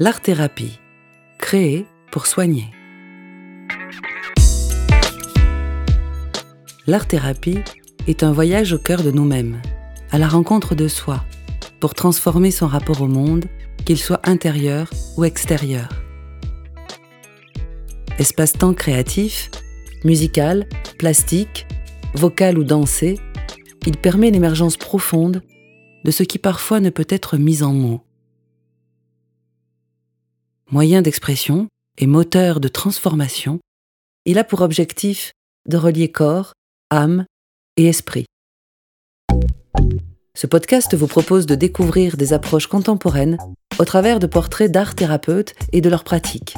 L'art-thérapie, créée pour soigner. L'art-thérapie est un voyage au cœur de nous-mêmes, à la rencontre de soi, pour transformer son rapport au monde, qu'il soit intérieur ou extérieur. Espace-temps créatif, musical, plastique, vocal ou dansé, il permet l'émergence profonde de ce qui parfois ne peut être mis en mots. Moyen d'expression et moteur de transformation, il a pour objectif de relier corps, âme et esprit. Ce podcast vous propose de découvrir des approches contemporaines au travers de portraits d'art thérapeutes et de leurs pratiques.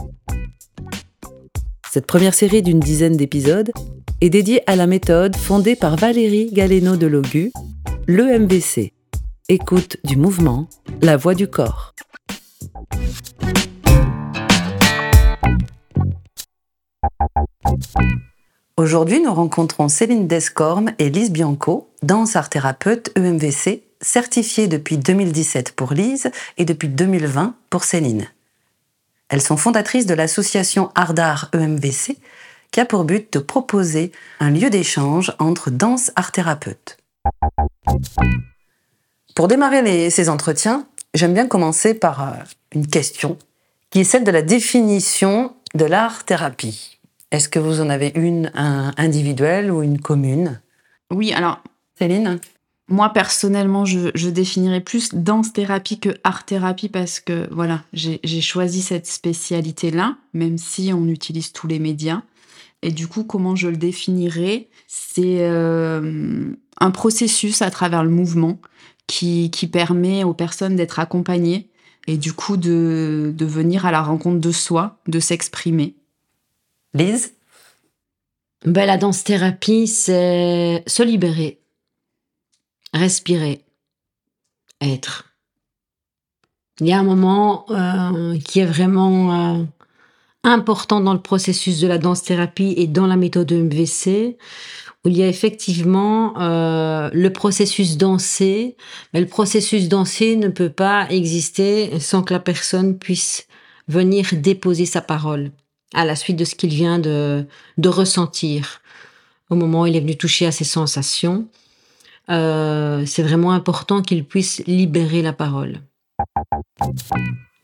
Cette première série d'une dizaine d'épisodes est dédiée à la méthode fondée par Valérie Galeno de Logu, l'EMVC, écoute du mouvement, la voix du corps. Aujourd'hui, nous rencontrons Céline Descormes et Lise Bianco, danse art thérapeute EMVC, certifiée depuis 2017 pour Lise et depuis 2020 pour Céline. Elles sont fondatrices de l'association Art d'Art EMVC, qui a pour but de proposer un lieu d'échange entre danse art thérapeute. Pour démarrer ces entretiens, j'aime bien commencer par euh, une question qui est celle de la définition de l'art-thérapie. Est-ce que vous en avez une individuelle ou une commune? Oui, alors. Céline? Moi, personnellement, je, je définirais plus danse-thérapie que art-thérapie parce que, voilà, j'ai choisi cette spécialité-là, même si on utilise tous les médias. Et du coup, comment je le définirais? C'est euh, un processus à travers le mouvement qui, qui permet aux personnes d'être accompagnées et du coup de, de venir à la rencontre de soi, de s'exprimer. Lise ben, La danse-thérapie, c'est se libérer, respirer, être. Il y a un moment euh, qui est vraiment euh, important dans le processus de la danse-thérapie et dans la méthode MVC, où il y a effectivement euh, le processus dansé, mais le processus dansé ne peut pas exister sans que la personne puisse venir déposer sa parole à la suite de ce qu'il vient de, de ressentir au moment où il est venu toucher à ses sensations. Euh, c'est vraiment important qu'il puisse libérer la parole.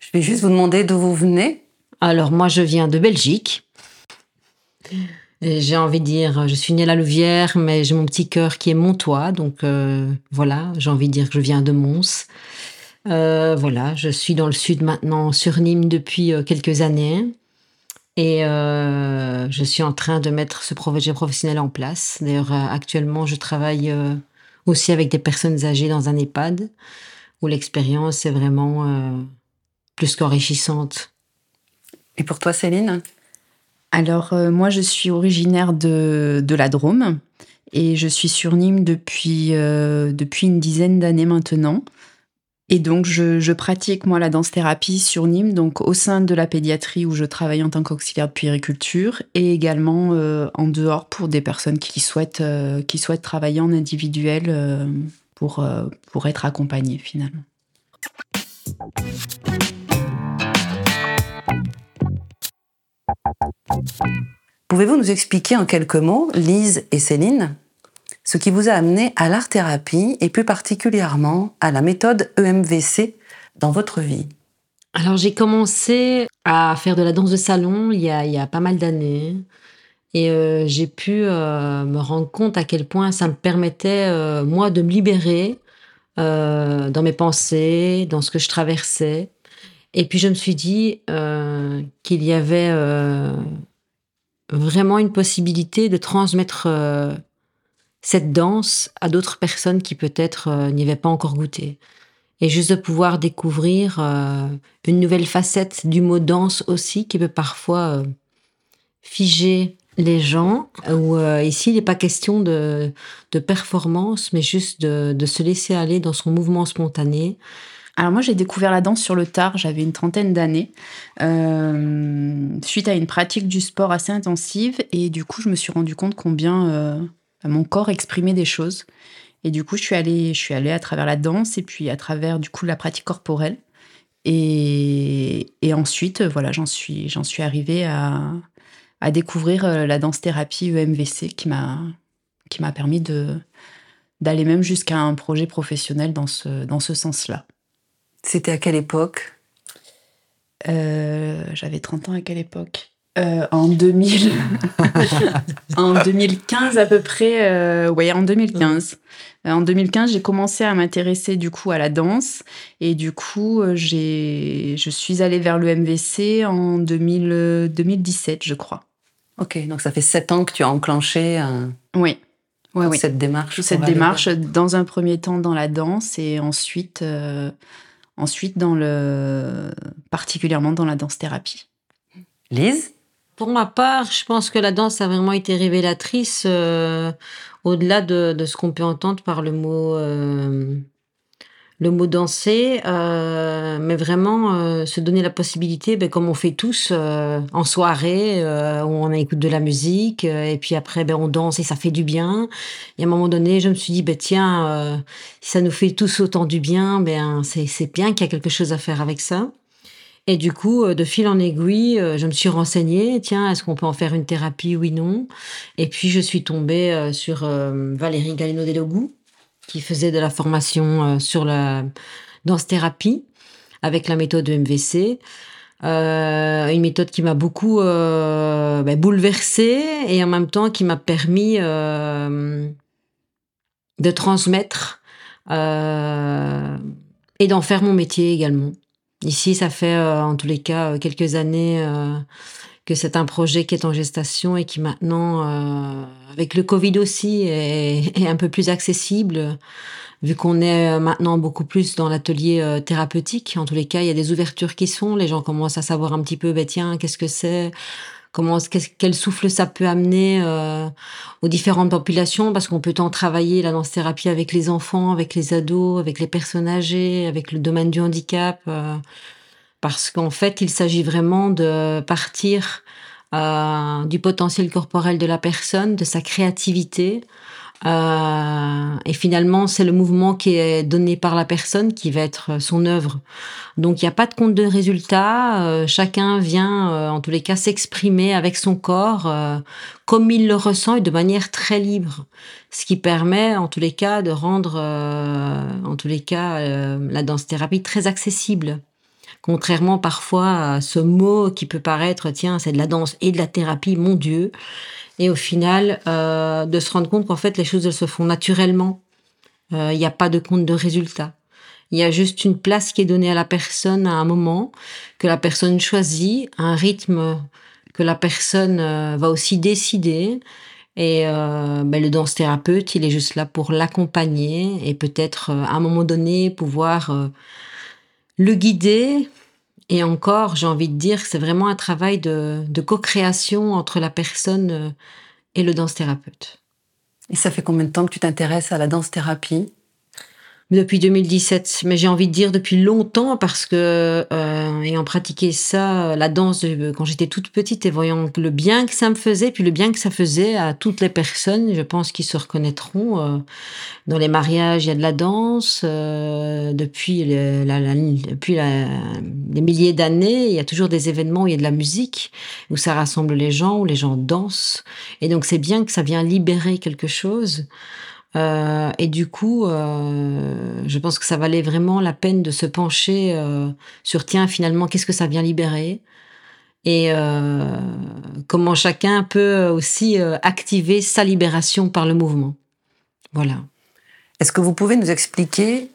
Je vais juste vous demander d'où vous venez. Alors moi, je viens de Belgique. J'ai envie de dire, je suis née à la Louvière, mais j'ai mon petit cœur qui est montois, donc euh, voilà, j'ai envie de dire que je viens de Mons. Euh, voilà, je suis dans le sud maintenant, sur Nîmes depuis quelques années, et je suis en train de mettre ce projet professionnel en place. D'ailleurs, actuellement, je travaille aussi avec des personnes âgées dans un EHPAD, où l'expérience est vraiment plus qu'enrichissante. Et pour toi, Céline? Alors, euh, moi, je suis originaire de, la Drôme et je suis sur Nîmes depuis, euh, depuis une dizaine d'années maintenant. Et donc, je, pratique, moi, la danse-thérapie sur Nîmes, donc au sein de la pédiatrie où je travaille en tant qu'auxiliaire de puériculture et également euh, en dehors pour des personnes qui souhaitent, qui souhaitent travailler en individuel pour, pour être accompagnées finalement. Pouvez-vous nous expliquer en quelques mots, Lise et Céline, ce qui vous a amené à l'art-thérapie et plus particulièrement à la méthode EMVC dans votre vie Alors j'ai commencé à faire de la danse de salon il y a, pas mal d'années et euh, j'ai pu euh, me rendre compte à quel point ça me permettait, euh, moi, de me libérer dans mes pensées, dans ce que je traversais. Et puis je me suis dit qu'il y avait vraiment une possibilité de transmettre cette danse à d'autres personnes qui peut-être euh, n'y avaient pas encore goûté. Et juste de pouvoir découvrir euh, une nouvelle facette du mot danse aussi qui peut parfois figer les gens. Où ici, il n'est pas question de, de performance, mais juste de, de se laisser aller dans son mouvement spontané. Alors moi j'ai découvert la danse sur le tard, j'avais une trentaine d'années, euh, suite à une pratique du sport assez intensive et du coup je me suis rendu compte combien euh, mon corps exprimait des choses. Et du coup je suis allée, je suis allée à travers la danse et puis à travers du coup la pratique corporelle. Et, ensuite, voilà, j'en suis, j'en suis arrivée à, à découvrir la danse-thérapie EMVC qui m'a, qui m'a permis de, d'aller même jusqu'à un projet professionnel dans ce, dans ce sens-là. C'était à quelle époque? Euh, J'avais 30 ans à quelle époque? Euh, en 2000, en 2015 à peu près, euh, ouais, en 2015. En 2015, j'ai commencé à m'intéresser du coup à la danse et du coup, j'ai, je suis allée vers le MVC en 2000, 2017, je crois. Ok, donc ça fait sept ans que tu as enclenché oui. Ouais, cette démarche. Cette démarche, dans un premier temps dans la danse et ensuite, ensuite dans le, particulièrement dans la danse thérapie. Lise? Pour ma part, je pense que la danse a vraiment été révélatrice euh, au-delà de, de, ce qu'on peut entendre par le mot euh, le mot danser, euh, mais vraiment euh, se donner la possibilité, ben, comme on fait tous euh, en soirée, euh, où on écoute de la musique, et puis après ben, on danse et ça fait du bien. Et à un moment donné, je me suis dit, ben, tiens, si ça nous fait tous autant du bien, ben, c'est bien qu'il y a quelque chose à faire avec ça. Et du coup, de fil en aiguille, je me suis renseignée, tiens, est-ce qu'on peut en faire une thérapie, oui, non Et puis, je suis tombée sur Valérie Galino-Delogou, qui faisait de la formation euh, sur la danse-thérapie avec la méthode MVC. Euh, une méthode qui m'a beaucoup euh, ben, bouleversée et en même temps qui m'a permis euh, de transmettre euh, et d'en faire mon métier également. Ici, ça fait euh, en tous les cas quelques années que c'est un projet qui est en gestation et qui maintenant, euh, avec le Covid aussi, est, est, un peu plus accessible, vu qu'on est euh, maintenant beaucoup plus dans l'atelier euh, thérapeutique. En tous les cas, il y a des ouvertures qui sont, les gens commencent à savoir un petit peu, ben tiens, qu'est-ce que c'est? Comment quel souffle ça peut amener euh, aux différentes populations? Parce qu'on peut tant travailler la danse thérapie avec les enfants, avec les ados, avec les personnes âgées, avec le domaine du handicap. Euh, parce qu'en fait, il s'agit vraiment de partir euh, du potentiel corporel de la personne, de sa créativité. Euh, et finalement, c'est le mouvement qui est donné par la personne qui va être son œuvre. Donc, il n'y a pas de compte de résultat. Euh, chacun vient, euh, en tous les cas, s'exprimer avec son corps euh, comme il le ressent et de manière très libre. Ce qui permet, en tous les cas, de rendre, euh, en tous les cas, la danse-thérapie très accessible. Contrairement parfois à ce mot qui peut paraître, tiens, c'est de la danse et de la thérapie, mon Dieu. Et au final, euh, de se rendre compte qu'en fait, les choses elles se font naturellement. Euh, il n'y a pas de compte de résultat. Il y a juste une place qui est donnée à la personne à un moment, que la personne choisit, un rythme que la personne euh, va aussi décider. Et ben, le danse thérapeute, il est juste là pour l'accompagner et peut-être à un moment donné pouvoir le guider. Et encore, j'ai envie de dire que c'est vraiment un travail de, de co-création entre la personne euh, et le danse-thérapeute. Et ça fait combien de temps que tu t'intéresses à la danse-thérapie? Depuis 2017, mais j'ai envie de dire depuis longtemps parce que euh, ayant pratiqué ça, la danse quand j'étais toute petite et voyant le bien que ça me faisait, puis le bien que ça faisait à toutes les personnes, je pense qu'ils se reconnaîtront. Euh, dans les mariages, il y a de la danse. Euh, depuis la, la, depuis la, des milliers d'années, il y a toujours des événements où il y a de la musique, où ça rassemble les gens, où les gens dansent. Et donc c'est bien que ça vient libérer quelque chose. Euh, et du coup, euh, je pense que ça valait vraiment la peine de se pencher euh, sur tiens, finalement, qu'est-ce que ça vient libérer? Et comment chacun peut aussi activer sa libération par le mouvement. Voilà. Est-ce que vous pouvez nous expliquer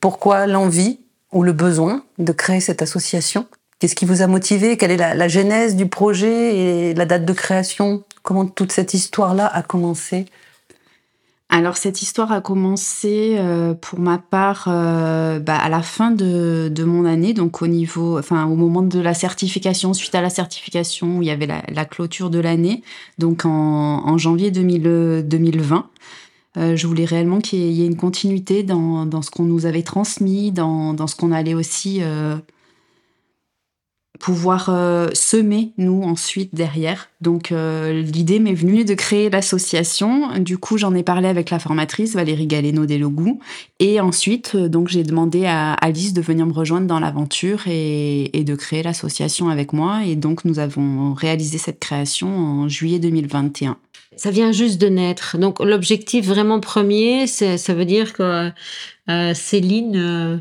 pourquoi l'envie ou le besoin de créer cette association? Qu'est-ce qui vous a motivé? Quelle est la, la genèse du projet et la date de création? Comment toute cette histoire-là a commencé? Alors cette histoire a commencé euh, pour ma part euh, bah, à la fin de, de, mon année, donc au niveau, enfin au moment de la certification, suite à la certification, où il y avait la, clôture de l'année, donc en, janvier 2000, 2020. Euh, je voulais réellement qu'il y, ait une continuité dans, dans ce qu'on nous avait transmis, dans, dans ce qu'on allait aussi pouvoir euh, semer nous ensuite derrière. Donc euh, l'idée m'est venue de créer l'association. Du coup, j'en ai parlé avec la formatrice Valérie Galeno Delogou et ensuite euh, donc j'ai demandé à Alice de venir me rejoindre dans l'aventure et, et, de créer l'association avec moi et donc nous avons réalisé cette création en juillet 2021. Ça vient juste de naître. Donc l'objectif vraiment premier, ça veut dire que Céline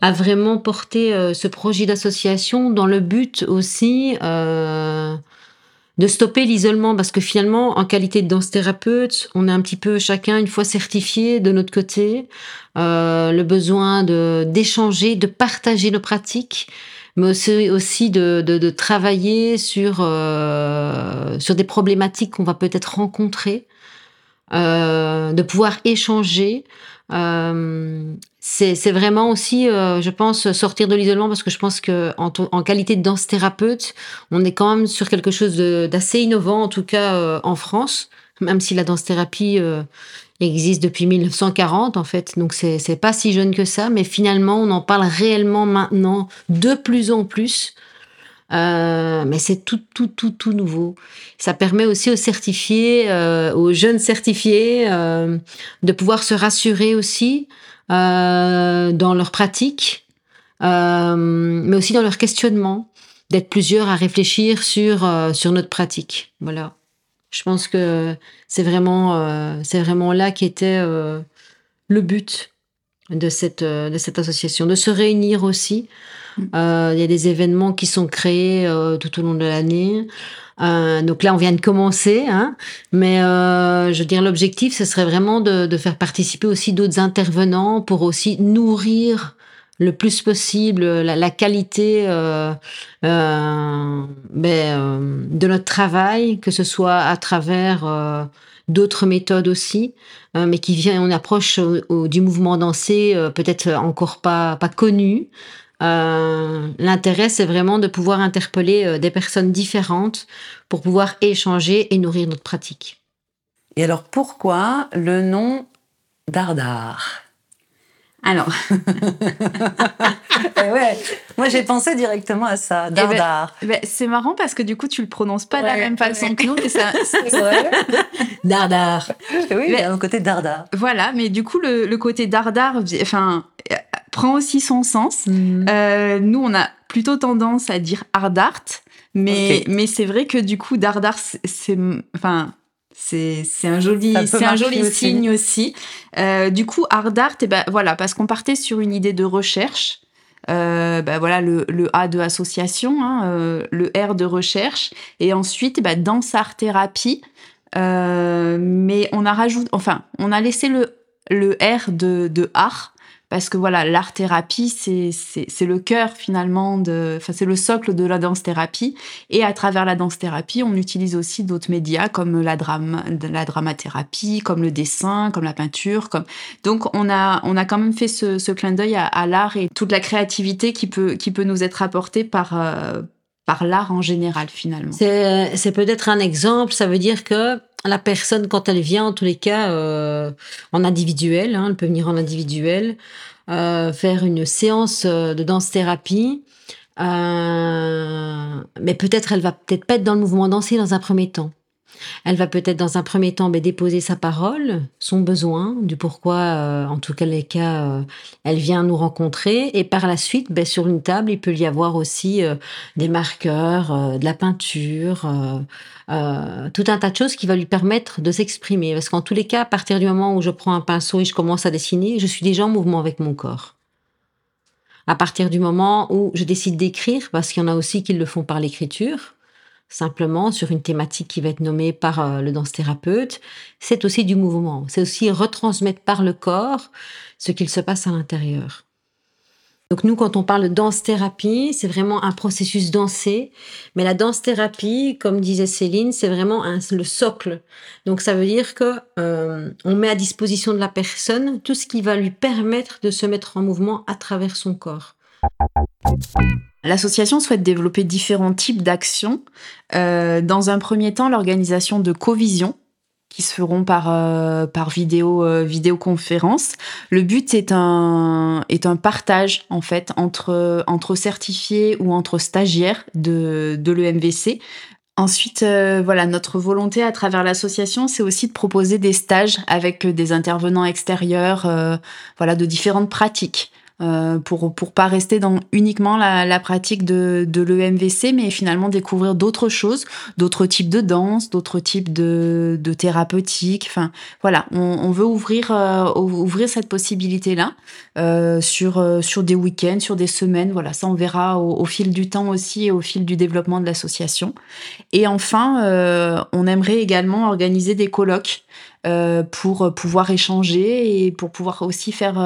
a vraiment porté euh, ce projet d'association dans le but aussi euh, de stopper l'isolement. Parce que finalement en qualité de danse thérapeute on est un petit peu chacun une fois certifié de notre côté euh, le besoin de d'échanger de partager nos pratiques mais aussi, aussi de, de, de travailler sur euh, sur des problématiques qu'on va peut-être rencontrer euh, de pouvoir échanger euh, c'est vraiment aussi, euh, je pense, sortir de l'isolement parce que je pense que en, qualité de danse thérapeute, on est quand même sur quelque chose d'assez innovant, en tout cas euh, en France, même si la danse thérapie existe depuis 1940 en fait, donc c'est pas si jeune que ça, mais finalement on en parle réellement maintenant de plus en plus. Euh, mais c'est tout, tout, tout, tout nouveau. Ça permet aussi aux certifiés, euh, aux jeunes certifiés, euh, de pouvoir se rassurer aussi dans leur pratique, mais aussi dans leur questionnement, d'être plusieurs à réfléchir sur sur notre pratique. Voilà. Je pense que c'est vraiment c'est vraiment là qui était le but de cette de cette association, de se réunir aussi. Mm. Il y a des événements qui sont créés tout au long de l'année. Euh, donc là, on vient de commencer, hein, mais euh, je veux dire, l'objectif, ce serait vraiment de, de faire participer aussi d'autres intervenants pour aussi nourrir le plus possible la, la qualité euh, euh ben, euh, de notre travail, que ce soit à travers euh, d'autres méthodes aussi, mais qui vient, on approche du mouvement dansé peut-être encore pas pas connu, euh, L'intérêt, c'est vraiment de pouvoir interpeller euh, des personnes différentes pour pouvoir échanger et nourrir notre pratique. Et alors, pourquoi le nom Dardar? Alors, eh ouais, moi j'ai pensé directement à ça, eh ben, Dardar. Ben, ben, c'est marrant parce que du coup tu le prononces pas de la même façon que nous. Dardar. Oui, il y a un côté Dardar. Voilà, mais du coup le, le côté Dardar, enfin, prend aussi son sens. Mhm. Euh, nous, on a plutôt tendance à dire art mais, mais c'est vrai que du coup, c'est, enfin, c'est, c'est un joli, c'est un joli signe aussi. Euh, du coup, art et eh ben voilà, parce qu'on partait sur une idée de recherche. Euh, ben voilà le, le, A de association, hein, le R de recherche, et ensuite eh ben, danse art thérapie. Mais on a rajouté, enfin, on a laissé le, le R de, de art parce que voilà, l'art thérapie, c'est le cœur finalement de, enfin c'est le socle de la danse thérapie. Et à travers la danse thérapie, on utilise aussi d'autres médias comme la drame, la dramathérapie, comme le dessin, comme la peinture, comme donc on a on a quand même fait ce, ce clin d'œil à, à l'art et toute la créativité qui peut qui peut nous être apportée par euh, par l'art en général finalement. C'est peut-être un exemple, ça veut dire que la personne, quand elle vient, en tous les cas, euh, en individuel, hein, elle peut venir en individuel, euh, faire une séance euh, de danse-thérapie, euh, mais peut-être elle va peut-être pas être dans le mouvement dansé dans un premier temps. Elle va peut-être dans un premier temps ben, déposer sa parole, son besoin, du pourquoi, euh, en tout cas les cas, euh, elle vient nous rencontrer. Et par la suite, ben, sur une table, il peut y avoir aussi euh, des marqueurs, de la peinture, tout un tas de choses qui va lui permettre de s'exprimer. Parce qu'en tous les cas, à partir du moment où je prends un pinceau et je commence à dessiner, je suis déjà en mouvement avec mon corps. À partir du moment où je décide d'écrire, parce qu'il y en a aussi qui le font par l'écriture, simplement sur une thématique qui va être nommée par euh, le danse thérapeute, c'est aussi du mouvement. C'est aussi retransmettre par le corps ce qu'il se passe à l'intérieur. Donc nous, quand on parle de danse-thérapie, c'est vraiment un processus dansé. Mais la danse-thérapie, comme disait Céline, c'est vraiment le socle. Donc ça veut dire que euh, on met à disposition de la personne tout ce qui va lui permettre de se mettre en mouvement à travers son corps. L'association souhaite développer différents types d'actions. Euh, dans un premier temps, l'organisation de covision, qui se feront par par vidéo vidéoconférence. Le but est un est un partage en fait entre entre certifiés ou entre stagiaires de de l'EMVC Ensuite, euh, voilà, notre volonté à travers l'association, c'est aussi de proposer des stages avec des intervenants extérieurs, euh, voilà, de différentes pratiques. Euh, pour pour pas rester dans uniquement la, la pratique de, de l'EMVC, mais finalement découvrir d'autres choses, d'autres types de danse, d'autres types de, de thérapeutique. Enfin, voilà, on, on veut ouvrir euh, ouvrir cette possibilité là euh, sur euh, sur des week-ends, sur des semaines. Voilà, ça on verra au, au, fil du temps aussi et au fil du développement de l'association. Et enfin, on aimerait également organiser des colloques pour pouvoir échanger et pour pouvoir aussi faire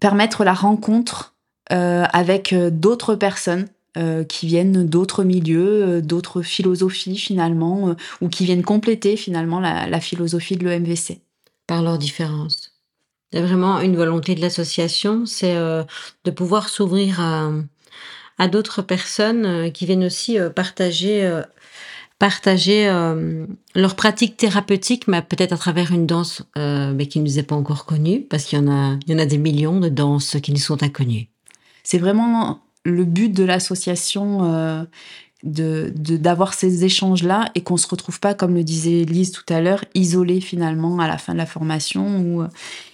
permettre la rencontre euh, avec euh, d'autres personnes euh, qui viennent d'autres milieux, d'autres philosophies finalement, ou qui viennent compléter finalement la, philosophie de l'EMVC. Par. Il y a vraiment une volonté de l'association, c'est de pouvoir s'ouvrir à d'autres personnes qui viennent aussi partager partager euh, leur pratique thérapeutique, mais peut-être à travers une danse euh, mais qui ne nous est pas encore connue, parce qu'il y en a, il y en a des millions de danses qui nous sont inconnues. C'est vraiment le but de l'association euh, de d'avoir ces échanges là et qu'on se retrouve pas, comme le disait Lise tout à l'heure, isolé finalement à la fin de la formation ou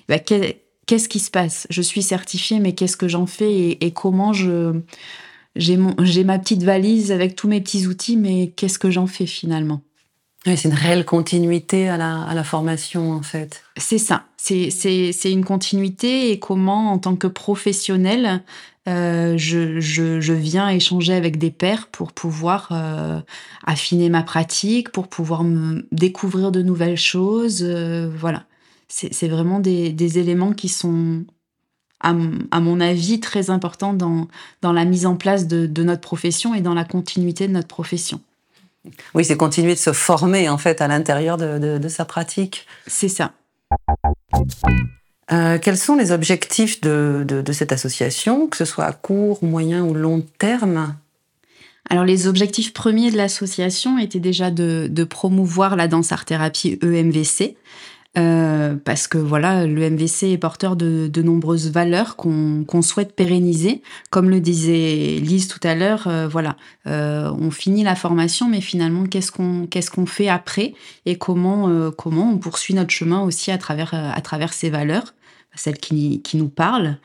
bah, qu'est-ce qui se passe? Je suis certifiée, mais qu'est-ce que j'en fais et comment je j'ai ma petite valise avec tous mes petits outils, mais qu'est-ce que j'en fais finalement? Oui, c'est une réelle continuité à la, à la formation, en fait. C'est ça. C'est une continuité et comment, en tant que professionnel, euh, je, je, je, viens échanger avec des pairs pour pouvoir euh, affiner ma pratique, pour pouvoir me découvrir de nouvelles choses. Euh, voilà. C'est vraiment des, des éléments qui sont à, à, mon avis, très important dans, dans la mise en place de, de, notre profession et dans la continuité de notre profession. Oui, c'est continuer de se former en fait à l'intérieur de, de, de, sa pratique. C'est ça. Euh, quels sont les objectifs de, de, cette association, que ce soit à court, moyen ou long terme? Alors les objectifs premiers de l'association étaient déjà de, de promouvoir la danse art thérapie EMVC, euh, parce que voilà, le MVC est porteur de, de nombreuses valeurs qu'on qu souhaite pérenniser. Comme le disait Lise tout à l'heure, euh, voilà, euh, on finit la formation, mais finalement, qu'est-ce qu'on qu'est-ce qu'on fait après et comment euh, comment on poursuit notre chemin aussi à travers à travers ces valeurs celle qui, qui nous parle.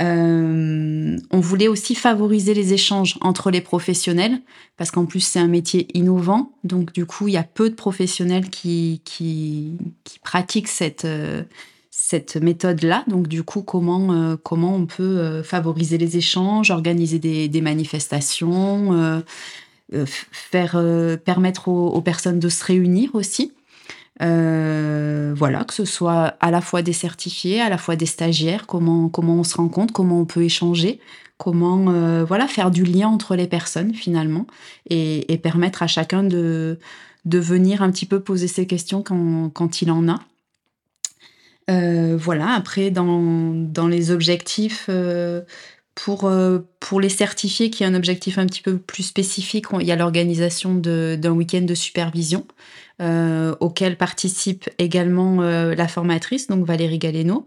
Euh, on voulait aussi favoriser les échanges entre les professionnels, parce qu'en plus c'est un métier innovant, donc du coup il y a peu de professionnels qui, qui, qui pratiquent cette, euh, cette méthode-là. Donc du coup comment, euh, comment on peut favoriser les échanges, organiser des, des manifestations, faire permettre aux personnes de se réunir aussi. Euh, voilà, que ce soit à la fois des certifiés, à la fois des stagiaires, comment, comment on se rend compte, comment on peut échanger, comment euh, voilà faire du lien entre les personnes finalement et, et, permettre à chacun de, de venir un petit peu poser ses questions quand, quand il en a. Euh, voilà, après dans, dans les objectifs pour, pour les certifiés, qui est un objectif un petit peu plus spécifique, il y a l'organisation d'un week-end de supervision euh, auquel participe également euh, la formatrice, donc Valérie Galeno.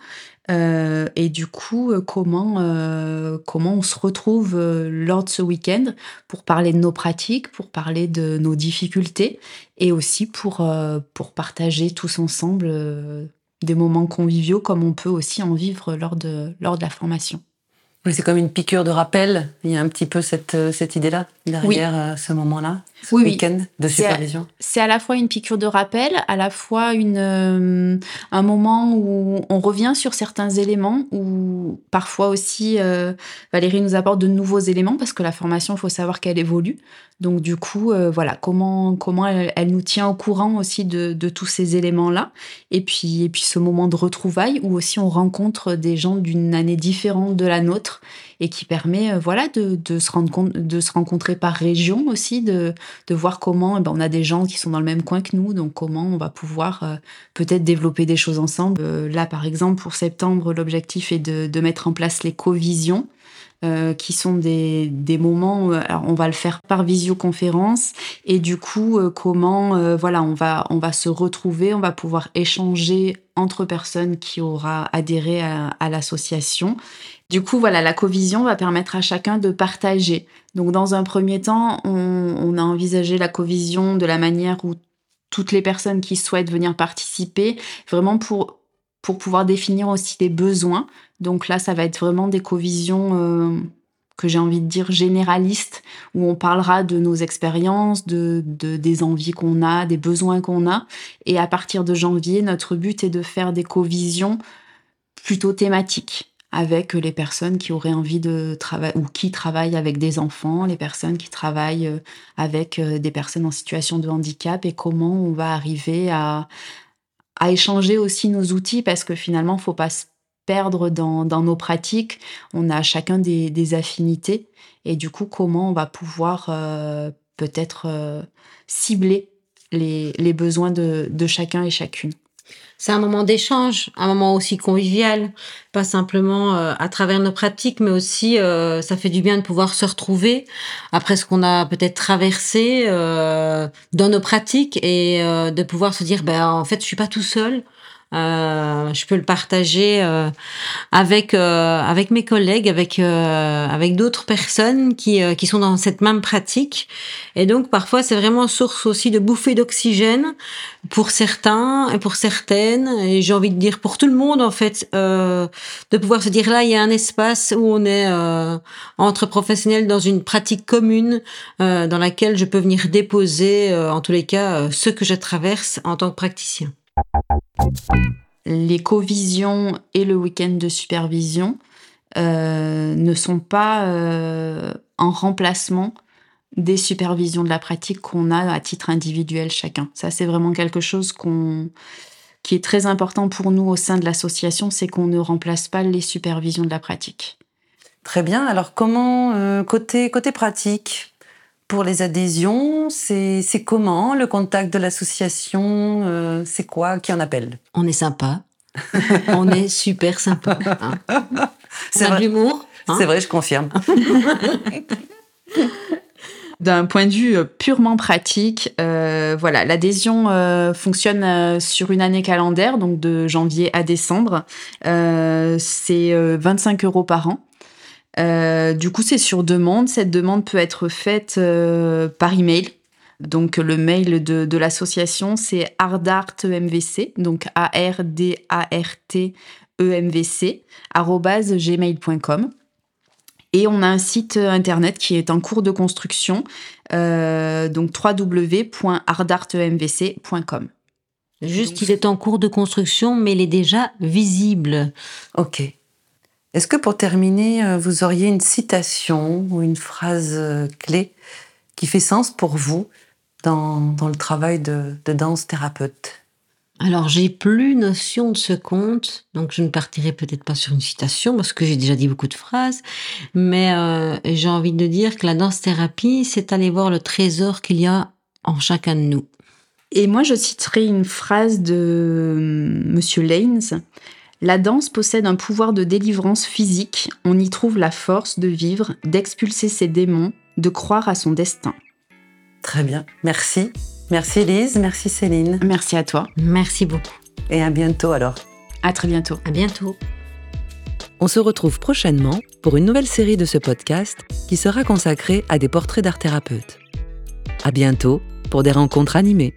Euh, et du coup, euh, comment, comment on se retrouve lors de ce week-end pour parler de nos pratiques, pour parler de nos difficultés et aussi pour, pour partager tous ensemble des moments conviviaux comme on peut aussi en vivre lors de, lors de la formation. C'est comme une piqûre de rappel. Il y a un petit peu cette, cette idée-là derrière oui. Euh, ce moment-là, ce oui, week-end oui. de supervision. C'est à, à, la fois une piqûre de rappel, à la fois une, euh, un moment où on revient sur certains éléments, où parfois aussi euh, Valérie nous apporte de nouveaux éléments parce que la formation, il faut savoir qu'elle évolue. Donc du coup, euh, voilà, comment, comment elle, elle, nous tient au courant aussi de, de tous ces éléments-là. Et puis, et puis ce moment de retrouvailles où aussi on rencontre des gens d'une année différente de la nôtre et qui permet euh, voilà de, se rendre compte de se rencontrer par région aussi de, voir comment eh ben, on a des gens qui sont dans le même coin que nous donc comment on va pouvoir euh, peut-être développer des choses ensemble. Euh, là par exemple pour septembre l'objectif est de mettre en place les co-visions euh, qui sont des, des moments, alors on va le faire par visioconférence, et du coup, comment, voilà, on va, on va se retrouver, on va pouvoir échanger entre personnes qui aura adhéré à, à l'association. Du coup, voilà, la covision va permettre à chacun de partager. Donc, dans un premier temps, on, on a envisagé la covision de la manière où toutes les personnes qui souhaitent venir participer, vraiment pour, pour pouvoir définir aussi les besoins. Donc là, ça va être vraiment des covisions euh, que j'ai envie de dire généralistes, où on parlera de nos expériences, de, de des envies qu'on a, des besoins qu'on a. Et à partir de janvier, notre but est de faire des covisions plutôt thématiques avec les personnes qui auraient envie de travailler ou qui travaillent avec des enfants, les personnes qui travaillent euh, avec euh, des personnes en situation de handicap et comment on va arriver à, à échanger aussi nos outils parce que finalement, faut pas se perdre dans, nos pratiques. On a chacun des, affinités et du coup, comment on va pouvoir euh, peut-être cibler les, besoins de chacun et chacune. C'est un moment d'échange, un moment aussi convivial, pas simplement euh, à travers nos pratiques, mais aussi euh, ça fait du bien de pouvoir se retrouver après ce qu'on a peut-être traversé euh, dans nos pratiques et de pouvoir se dire ben en fait je suis pas tout seul. Euh, je peux le partager euh, avec euh, avec mes collègues, avec avec d'autres personnes qui qui sont dans cette même pratique. Et donc parfois c'est vraiment source aussi de bouffées d'oxygène pour certains et pour certaines. Et j'ai envie de dire pour tout le monde en fait de pouvoir se dire là il y a un espace où on est entre professionnels dans une pratique commune dans laquelle je peux venir déposer en tous les cas ce que je traverse en tant que praticien. L'éco-vision et le week-end de supervision euh, ne sont pas euh, en remplacement des supervisions de la pratique qu'on a à titre individuel chacun. Ça, c'est vraiment quelque chose qui est très important pour nous au sein de l'association, c'est qu'on ne remplace pas les supervisions de la pratique. Très bien. Alors comment, euh, côté, côté pratique, pour les adhésions, c'est comment le contact de l'association euh, C'est quoi Qui en appelle? On est sympa. on est super sympa. Hein. C'est vrai. l'humour. Hein. c'est vrai, je confirme. D'un point de vue euh, purement pratique, euh, voilà, l'adhésion euh, fonctionne euh, sur une année calendaire, donc de janvier à décembre. Euh, c'est 25 euros par an. Euh, du coup, c'est sur demande. Cette demande peut être faite euh, par email. Donc, le mail de, de l'association, c'est ardartemvc, donc A-R-D-A-R-T-E-M-V-C, gmail.com. Et on a un site internet qui est en cours de construction, euh, donc www.ardartemvc.com. Juste, donc, il est en cours de construction, mais il est déjà visible. Ok. Est-ce que pour terminer, euh, vous auriez une citation ou une phrase euh, clé qui fait sens pour vous dans, dans le travail de, de danse thérapeute? Alors, j'ai plus notion de ce compte, donc je ne partirai peut-être pas sur une citation parce que j'ai déjà dit beaucoup de phrases, mais euh, j'ai envie de dire que la danse-thérapie, c'est aller voir le trésor qu'il y a en chacun de nous. Et moi, je citerai une phrase de Monsieur Lanes la danse possède un pouvoir de délivrance physique, on y trouve la force de vivre, d'expulser ses démons, de croire à son destin. Très bien, merci. Merci Elise, merci Céline. Merci à toi. Merci beaucoup. Et à bientôt alors. À très bientôt. À bientôt. On se retrouve prochainement pour une nouvelle série de ce podcast qui sera consacrée à des portraits d'art thérapeutes. À bientôt pour des rencontres animées.